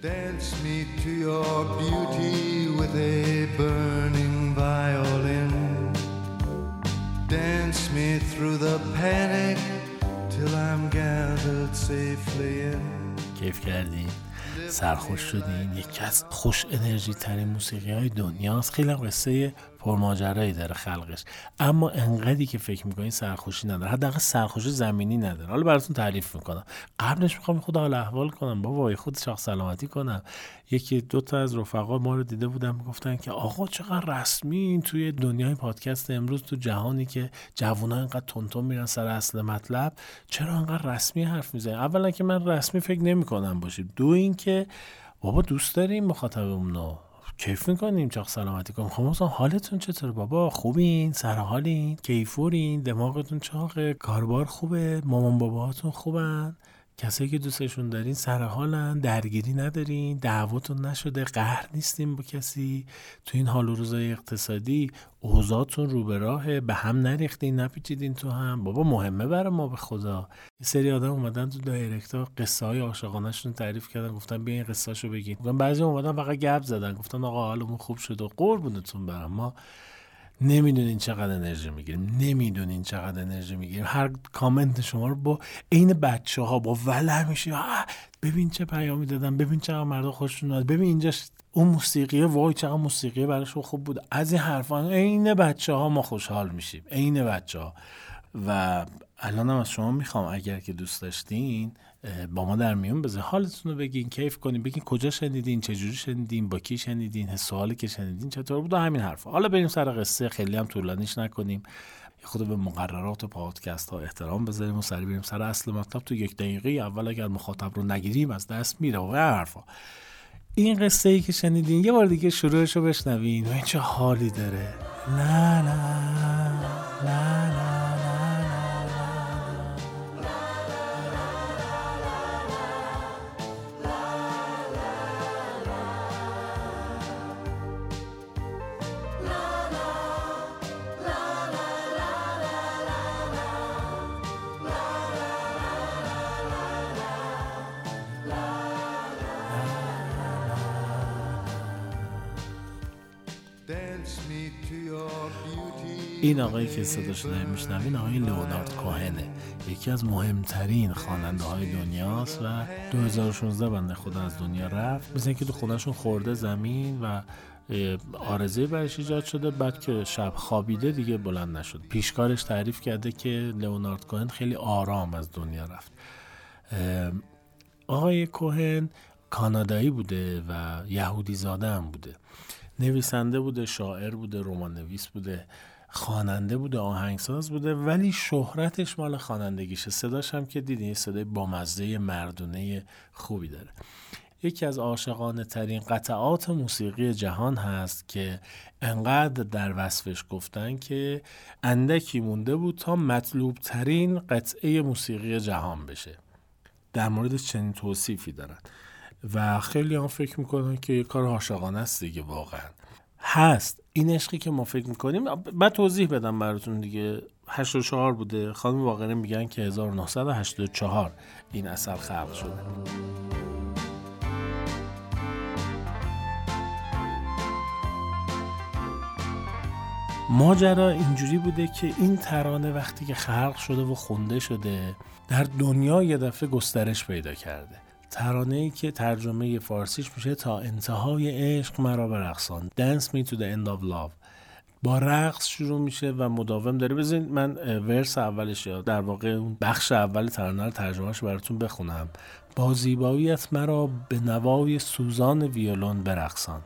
Dance me to your beauty with a burning violin. Dance me through the panic till I'm gathered safely in. کیف کردی؟ سرخوش شدین یکی از خوش انرژی ترین موسیقی های دنیاست خیلی قصه پرماجرایی داره خلقش. اما انقدری که فکر می‌کنین سرخوشی نداره. حداقل سرخوشی زمینی نداره. حالا براتون تعریف می‌کنم. قبلش می‌خوام خود حال احوال کنم. بابا خود شخص سلامتی کنم. یکی دو تا از رفقا ما رو دیده بودن گفتن که آقا چقدر رسمی این توی دنیای پادکست امروز تو جهانی که جوونا اینقدر تونتون میرن سر اصل مطلب. چرا انقدر رسمی حرف می‌زنی؟ اولا که من رسمی فکر نمی‌کنم باشیم دو اینکه بابا دوست داریم مخاطبمون رو کیف می‌کنیم چاق سلامتی کنیم خب حالتون چطور بابا؟ خوبین؟ سر حالین؟ کیفورین؟ دماغتون چاقه؟ کاربار خوبه؟ مامان باباهاتون خوبن؟ کسایی که دوستشون دارین سر حالن درگیری ندارین دعواتون نشده قهر نیستیم با کسی. تو این حال و روزای اقتصادی اوضاعتون رو به راهه به هم نریختین نپیچیدین تو هم. بابا مهمه برای ما به خدا. یه سری آدم اومدن تو دایرکتا قصه های عاشقانهشون تعریف کردن گفتن بیا این قصه شو بگین بعضی اومدن فقط گپ زدن گفتن آقا حالمون خوب شد و قربونتون برم. ما نمی‌دونین چقدر انرژی می‌گیریم نمی‌دونین چقدر انرژی می‌گیریم. هر کامنت شما رو با عین بچه ها با ولع میشه ببین چه پیامی دادم ببین چقدر مردا خوششون اومد. ببین اینجا اون موسیقیه وای چقدر موسیقیه براشون خوب بود از این حرفان عین بچه ها ما خوشحال میشیم عین بچه ها و الان از شما می‌خوام اگر که دوست داشتین با ما در میون بذار حالتون رو بگین کیف کنین بگین کجا شنیدین چجوری شنیدین با کی شنیدین سوالی که شنیدین چطور بود؟ همین حرفا. حالا بریم سر قصه خیلی هم طولانیش نکنیم. خود به مقررات پادکست ها احترام بذاریم و سری بریم سر اصل مطلب. تو یک دقیقه اول اگر مخاطب رو نگیریم از دست میره. و حرفا. این قصه ای که شنیدین یه بار دیگه شروعش رو بشنوین. و این چه حالی داره. لا لا لا لا این آقایی که صدا شده میشنوین آقای لئونارد کوهنه یکی از مهمترین خواننده های دنیاست و 2016 بنده خدا از دنیا رفت. مثل که تو خونهشون خورده زمین و آرزه برش ایجاد شده بعد که شب خوابیده دیگه بلند نشد. پیشکارش تعریف کرده که لئونارد کوهن خیلی آرام از دنیا رفت. آقای کوهن کانادایی بوده و یهودی زاده هم بوده. نویسنده بوده شاعر بوده رمان نویس بوده خواننده بوده آهنگساز بوده ولی شهرتش مال خوانندگیشه. صداش هم که دیدین صدای بامزه مردونه خوبی داره. یکی از عاشقانه ترین قطعات موسیقی جهان هست که انقدر در وصفش گفتن که اندکی مونده بود تا مطلوب ترین قطعه موسیقی جهان بشه. در مورد چنین توصیفی دارن. و خیلی هم فکر می‌کنن که یه کار عاشقانه است دیگه واقعا. هست. این عشقی که ما فکر می‌کنیم بعد توضیح بدم براتون دیگه. 84 بوده. خانم واقعا میگن که 1984 این اثر خلق شده. ماجرا اینجوری بوده که این ترانه وقتی که خلق شده و خونده شده در دنیا یه دفعه گسترش پیدا کرده. ترانه ای که ترجمه فارسیش میشه تا انتهای عشق مرا برقصان. Dance me to the end of love. با رقص شروع میشه و مداوم داره. بزنید من ورس اولش یا در واقع اون بخش اول ترانه رو ترجمهش براتون بخونم. با زیباییت مرا به نوای سوزان ویولون برقصان.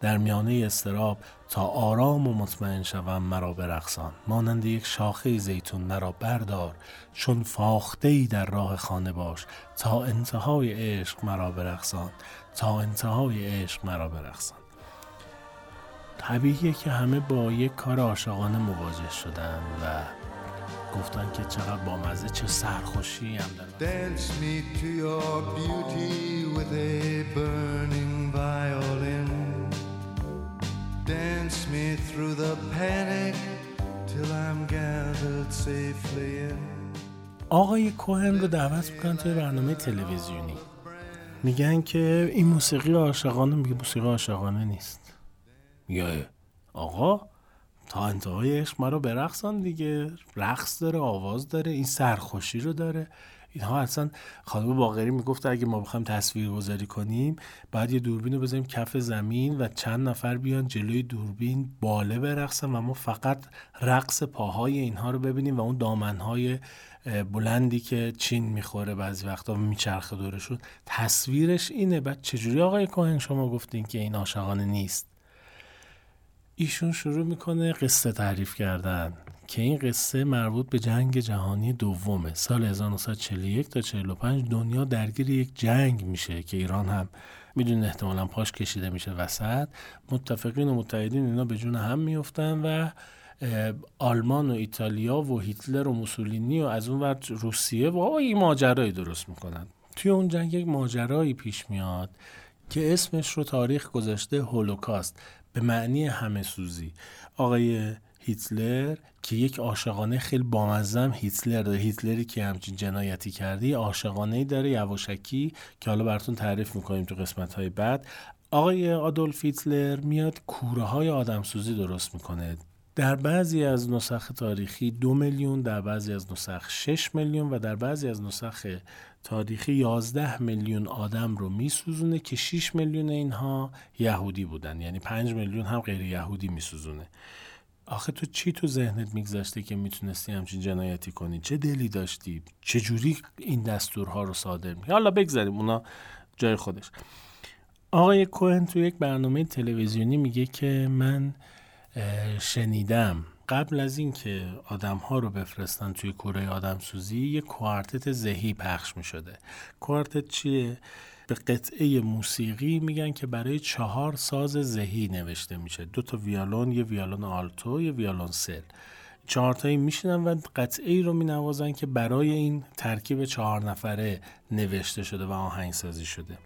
در میانه استراب تا آرام و مطمئن شوم مرا برقصان. مانند یک شاخه زیتون مرا بردار چون فاخته ای در راه خانه باش. تا انتهای عشق مرا برقصان. تا انتهای عشق مرا برقصان. طبیعیه که همه با یک کار عاشقانه مواجه شدن و گفتن که چقدر با مزه چه سرخوشی هم دارن me through the panic till I'm gathered safely in. آقای کوهن رو دعوت می‌کنن توی برنامه تلویزیونی. میگن که این موسیقی عاشقانه میگه موسیقی عاشقانه نیست. میگه آقا تا انتهای عشق ما رو برقصان دیگه. رقص داره آواز داره این سرخوشی رو داره. اینها اصلا خانم باقری می‌گفت اگه ما بخوایم تصویر گذاری کنیم باید یه دوربین رو بذاریم کف زمین و چند نفر بیان جلوی دوربین باله برقصن و ما فقط رقص پاهای اینها رو ببینیم و اون دامنهای بلندی که چین می‌خوره بعضی وقتا میچرخه دورشون. تصویرش اینه. بعد چجوری آقای کوهن شما گفتین که این عاشقانه نیست؟ ایشون شروع می‌کنه قصه تعریف کردن که این قصه مربوط به جنگ جهانی دومه. سال 1941 تا 45 دنیا درگیر یک جنگ میشه که ایران هم میدون احتمالا پاش کشیده میشه وسط. متفقین و متحدین اینا به جون هم میفتن و آلمان و ایتالیا و هیتلر و موسولینی و از اون ور روسیه و این ماجرایی درست می‌کنن. توی اون جنگ یک ماجرایی پیش میاد که اسمش رو تاریخ گذاشته هولوکاست. به معنی همه سوزی. آقای هیتلر که یک عاشقانه خیلی بامزم هیتلر داره. هیتلری که همچین جنایتی کردی عاشقانه داره یواشکی که حالا براتون تعریف می‌کنیم تو قسمت های بعد. آقای آدولف هیتلر میاد کوره های آدمسوزی درست می‌کنه. در بعضی از نسخ تاریخی دو میلیون در بعضی از نسخ 6 میلیون و در بعضی از نسخ تاریخی 11 میلیون آدم رو میسوزونه که 6 میلیون اینها یهودی بودن. یعنی 5 میلیون هم غیر یهودی میسوزونه. آخه تو چی تو ذهنت میگذاشته که می‌تونستی همچین جنایتی کنی؟ چه دلی داشتی؟ چه جوری این دستورها رو صادر می حالا بگذاریم اونا جای خودش. آقای کوهن تو یک برنامه تلویزیونی میگه که من شنیدم. قبل از اینکه آدم ها رو بفرستن توی کره آدم سوزی یه کوارتت زهی پخش می شده کوارتت چیه؟ به قطعه موسیقی میگن که برای چهار ساز زهی نوشته میشه. دو تا ویالون یه ویالون آلتو یه ویالون سل. چهارتایی میشینن و قطعه ای رو مینوازن که برای این ترکیب چهار نفره نوشته شده و آهنگسازی شده.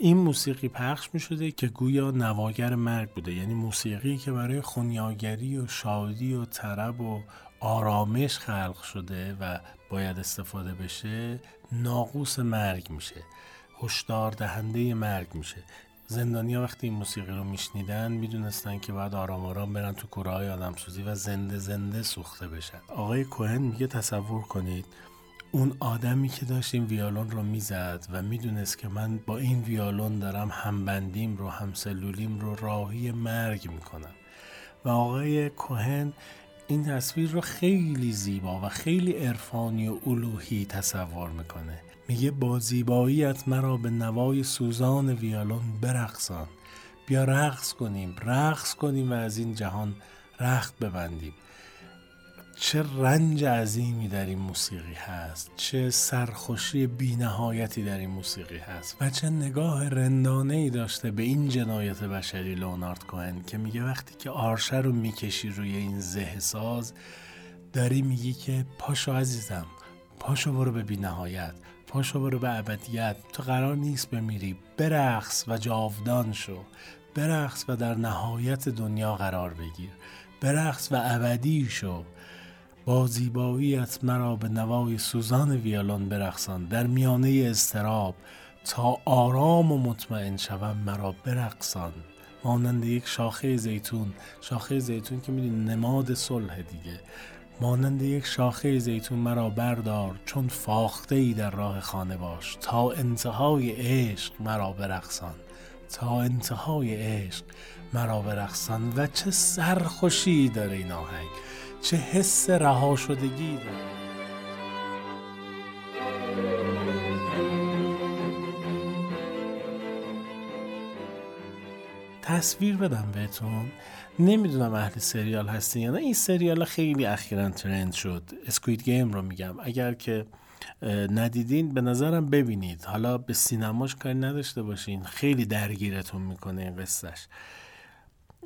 این موسیقی پخش می شده که گویا نواگر مرگ بوده. یعنی موسیقی که برای خونیاگری و شادی و طرب و آرامش خلق شده و باید استفاده بشه ناقوس مرگ میشه. هشدار دهنده مرگ میشه. زندانیا وقتی این موسیقی رو میشنیدن می‌دونستن که باید آرام آرام برن تو کوره های آدم سوزی و زنده زنده سوخته بشن. آقای کوهن میگه تصور کنید اون آدمی که داشت این ویالون رو می‌زد و می‌دونست که من با این ویالون دارم همبندیم رو همسلولیم رو راهی مرگ می‌کنم. و آقای کوهن این تصویر رو خیلی زیبا و خیلی عرفانی و الوهی تصور می‌کنه. میگه با زیباییت مرا به نوای سوزان ویالون برقصان. بیا رقص کنیم رقص کنیم و از این جهان رخت ببندیم. چه رنج عظیمی در این موسیقی هست چه سرخوشی بینهایتی در این موسیقی هست و چه نگاه رندانه ای داشته به این جنایت بشری لونارد کوهن که میگه وقتی که آرشه رو می‌کشی روی این زه ساز داری میگی که پاشو عزیزم پاشو برو به بینهایت پاشو برو به ابدیت. تو قرار نیست بمیری برقص و جاودان شو. برقص و در نهایت دنیا قرار بگیر. برقص و ابدی شو. با زیباییت مرا به نوای سوزان ویالون برقصان. در میانه استراب تا آرام و مطمئن شوم مرا برقصان. مانند یک شاخه زیتون. شاخه زیتون که میدین نماد صلح دیگه. مانند یک شاخه زیتون مرا بردار چون فاخته ای در راه خانه باش. تا انتهای عشق مرا برقصان. تا انتهای عشق مرا برقصان. و چه سرخوشی داره این آهنگ. چه حس رها شدگی داره. تصویر بدم بهتون. نمی‌دونم اهل سریال هستین یا نه. این سریال خیلی اخیرا ترند شد. اسکوید گیم رو میگم. اگر که ندیدین به نظرم ببینید. حالا به سینماش کاری نداشته باشین. خیلی درگیرتون می‌کنه این قصهش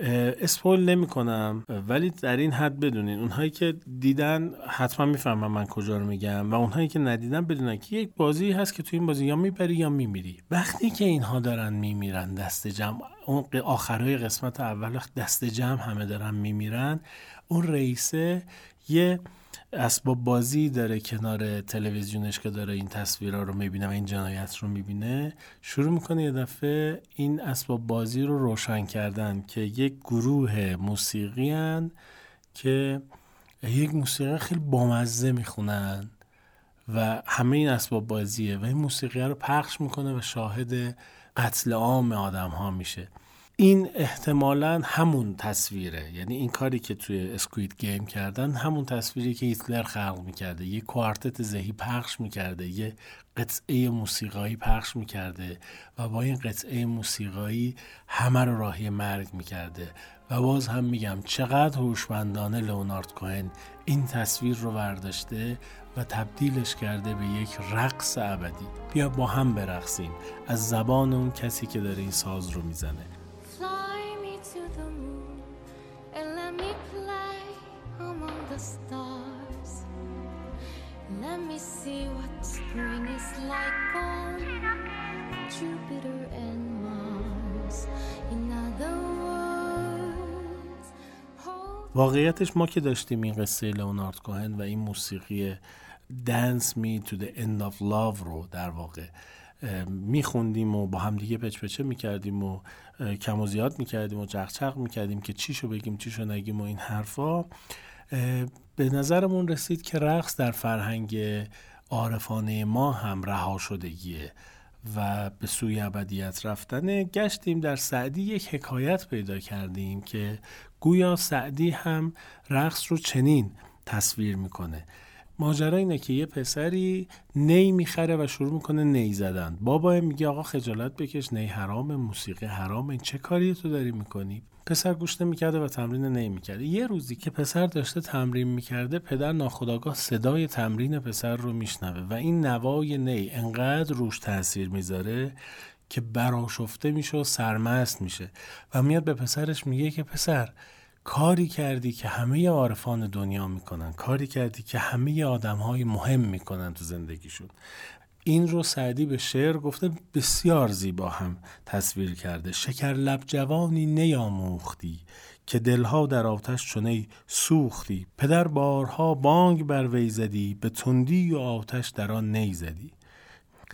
اسپول نمی کنم ولی در این حد بدونین اونهایی که دیدن حتما می‌فهمن من کجا رو میگم و اونهایی که ندیدن بدونن که یک بازی هست که تو این بازی یا می‌بری یا میمیری. وقتی که اینها دارن میمیرن دست جمع اون آخرای قسمت اول دست جمع همه دارن میمیرن اون رئیسه یه اسباب بازی داره کنار تلویزیونش که داره این تصویرها رو می‌بینه و این جنایت رو می‌بینه. شروع می‌کنه یه دفعه این اسباب بازی رو روشن کردن که یک گروه موسیقی هن که یک موسیقی خیلی بامزه می‌خونن و همه این اسباب بازیه و این موسیقی رو پخش می‌کنه و شاهد قتل عام آدم ها میشه. این احتمالا همون تصویره. یعنی این کاری که توی اسکوید گیم کردن همون تصویری که هیتلر خلق می‌کرده. یه کوارتت ذهی پخش می‌کرده یه قطعه موسیقایی پخش می‌کرده و با این قطعه موسیقایی همه رو راهی مرگ می‌کرده. و باز هم میگم چقدر هوشمندانه لئونارد کوهن این تصویر رو برداشته و تبدیلش کرده به یک رقص ابدی. بیا با هم برقصیم. از زبان اون کسی که داره این ساز رو می‌زنه. واقعیتش ما که داشتیم این قصه لئونارد کوهن و این موسیقی Dance Me to the End of Love رو در واقع میخوندیم و با هم دیگه پچ پچه می‌کردیم و کم و زیاد می‌کردیم و چق می‌کردیم که چیشو بگیم چیشو نگیم و این حرفا. به نظرمون رسید که رقص در فرهنگ عارفانه ما هم رها شدگیه. و به سوی ابدیت رفتنه گشتیم در سعدی یک حکایت پیدا کردیم که گویا سعدی هم رقص رو چنین تصویر می‌کنه. ماجرا اینه که یه پسری نی می‌خره و شروع می‌کنه نی زدن. بابا میگه آقا خجالت بکش نی حرام موسیقی حرام چه کاری تو داری می‌کنی؟ پسر گوش نمی‌کرده و تمرین نی می‌کرده یه روزی که پسر داشته تمرین می‌کرده پدر ناخداگاه صدای تمرین پسر رو میشنوه و این نوای نی انقدر روش تاثیر می‌ذاره که براشفته میشه و سرمست میشه و میاد به پسرش میگه که پسر کاری کردی که همه عارفان دنیا می‌کنن. کاری کردی که همه آدم های مهم می‌کنن تو زندگیشون. این رو سعدی به شعر گفته بسیار زیبا هم تصویر کرده. شکر لب جوانی نیاموختی که دلها در آتش چونه سوختی. پدر بارها بانگ بر وی زدی به تندی و آتش در آن نیزدی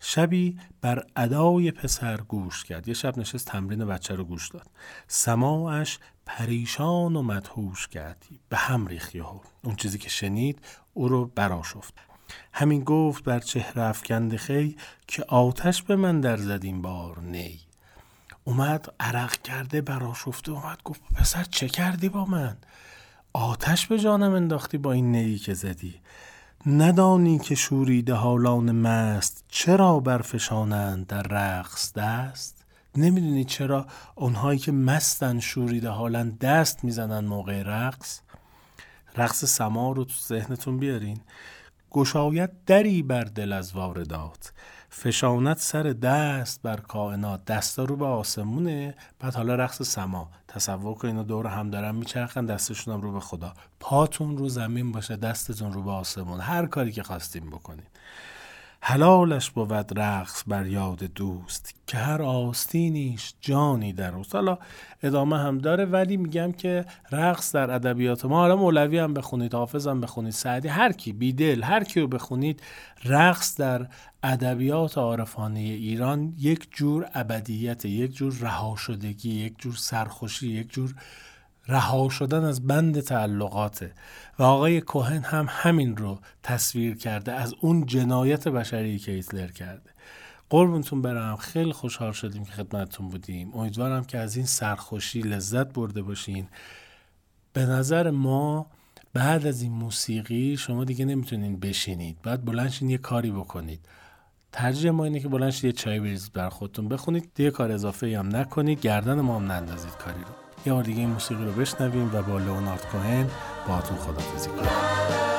شبی بر ادای پسر گوش کرد. یه شب نشست تمرین بچه رو گوش داد. سماعش پریشان و مدهوش کردی به هم ریخی ها اون چیزی که شنید او رو براشفت همین گفت بر چهره افکند خی که آتش به من در زدیم بار نی. اومد عرق کرده براشفته اومد گفت پسر چه کردی با من؟ آتش به جانم انداختی با این نیی که زدی. ندانی که شوریده حالان مست چرا برفشانند در رقص دست؟ نمی‌دونی چرا اونهایی که مستن شوریده حالن دست می‌زنن موقع رقص؟ رقص سما رو تو ذهنتون بیارین. گشایت دری بر دل از واردات. فشانت سر دست بر کائنات. دستا رو به آسمونه. بعد حالا رقص سما. تصور کن اینا دور هم دارن میچرخن دستشون رو به خدا. پاتون رو زمین باشه دستتون رو به آسمون. هر کاری که خواستیم بکنید حلالش بود رقص بر یاد دوست که هر آستینیش جانی در اوست. حالا ادامه هم داره ولی میگم که رقص در ادبیات ما حالا مولوی هم بخونید حافظ هم بخونید سعدی هر کی بیدل هر کی رو بخونید رقص در ادبیات عارفانه ایران یک جور ابدیت یک جور رها شدگی یک جور سرخوشی یک جور رها شدن از بند تعلقاته. و آقای کوهن هم همین رو تصویر کرده از اون جنایت بشری که هیتلر کرده. قربونتون برم خیلی خوشحال شدیم که خدمتتون بودیم. امیدوارم که از این سرخوشی لذت برده باشین. به نظر ما بعد از این موسیقی شما دیگه نمی‌تونین بشینید. بعد بلنشین یه کاری بکنید. ترجیح ما اینه که بلنشین یه چای بریزید بر خودتون بخونید. دیگه کار اضافه هم نکنید. گردن ما هم نندازید کاری رو. یه بار دیگه این موسیقی رو بشنویم و با لئونارد کوهن باهاتون خدافظی کنیم.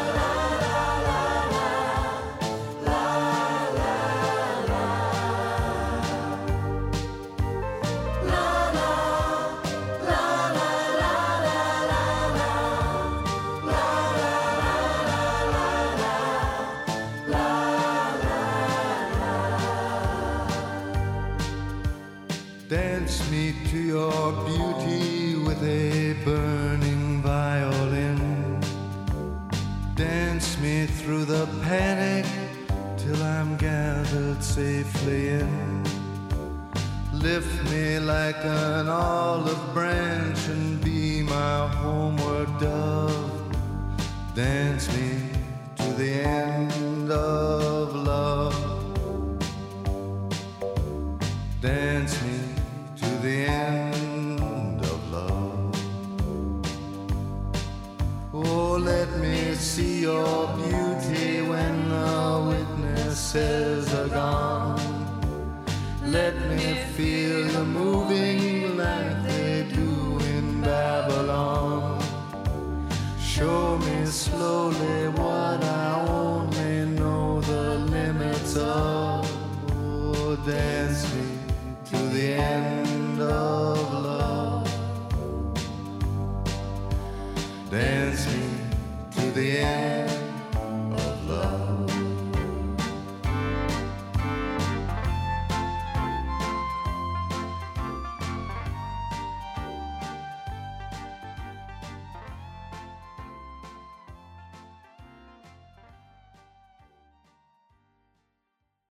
in sun.